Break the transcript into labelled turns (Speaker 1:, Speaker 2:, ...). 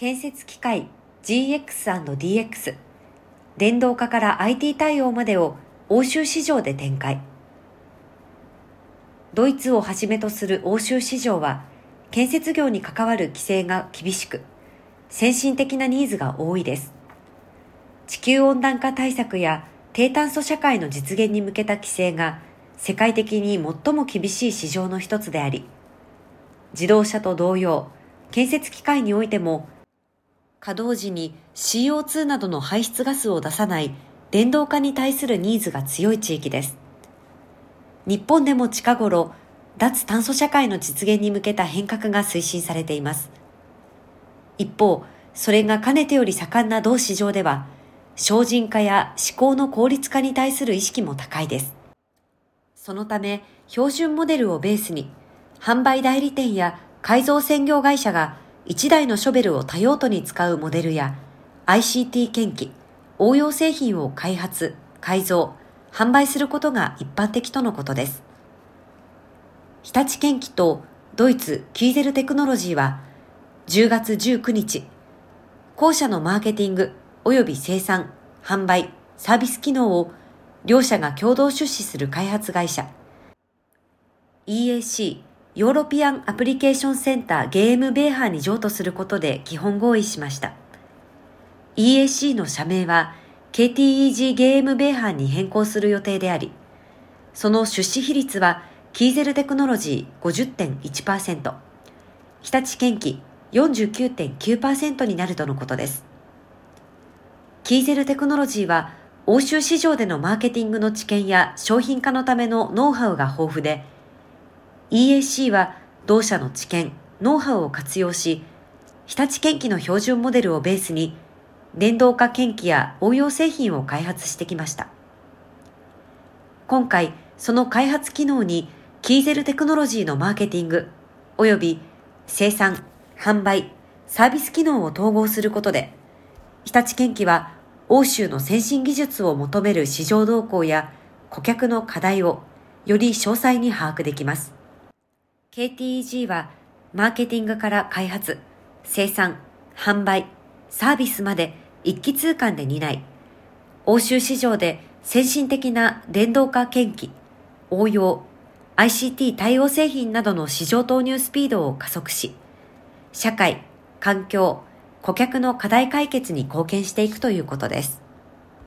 Speaker 1: 建設機械 GX&DX 電動化から IT 対応までを欧州市場で展開。ドイツをはじめとする欧州市場は建設業に関わる規制が厳しく先進的なニーズが多いです。地球温暖化対策や低炭素社会の実現に向けた規制が世界的に最も厳しい市場の一つであり自動車と同様建設機械においても稼働時に CO2 などの排出ガスを出さない電動化に対するニーズが強い地域です。日本でも近頃、脱炭素社会の実現に向けた変革が推進されています。一方、それがかねてより盛んな同市場では、精進化や思考の効率化に対する意識も高いです。そのため、標準モデルをベースに、販売代理店や改造専業会社が1台のショベルを多用途に使うモデルや ICT 研機、応用製品を開発、改造、販売することが一般的とのことです。日立研機とドイツキーゼルテクノロジーは10月19日、後者のマーケティング及び生産、販売、サービス機能を両社が共同出資する開発会社 EAC ヨーロピアンアプリケーションセンターゲームベーハーに譲渡することで基本合意しました。EAC の社名は KTEG ゲームベーハーに変更する予定であり、その出資比率はキーゼルテクノロジー50.1%、日立建機49.9%になるとのことです。キーゼルテクノロジーは欧州市場でのマーケティングの知見や商品化のためのノウハウが豊富で、EAC は同社の知見、ノウハウを活用し、日立研機の標準モデルをベースに、電動化研機や応用製品を開発してきました。今回、その開発機能に、キーゼルテクノロジーのマーケティング、及び生産、販売、サービス機能を統合することで、日立研機は欧州の先進技術を求める市場動向や顧客の課題をより詳細に把握できます。KTEG はマーケティングから開発、生産、販売、サービスまで一気通貫で担い、欧州市場で先進的な電動化研機、応用、ICT 対応製品などの市場投入スピードを加速し、社会、環境、顧客の課題解決に貢献していくということです。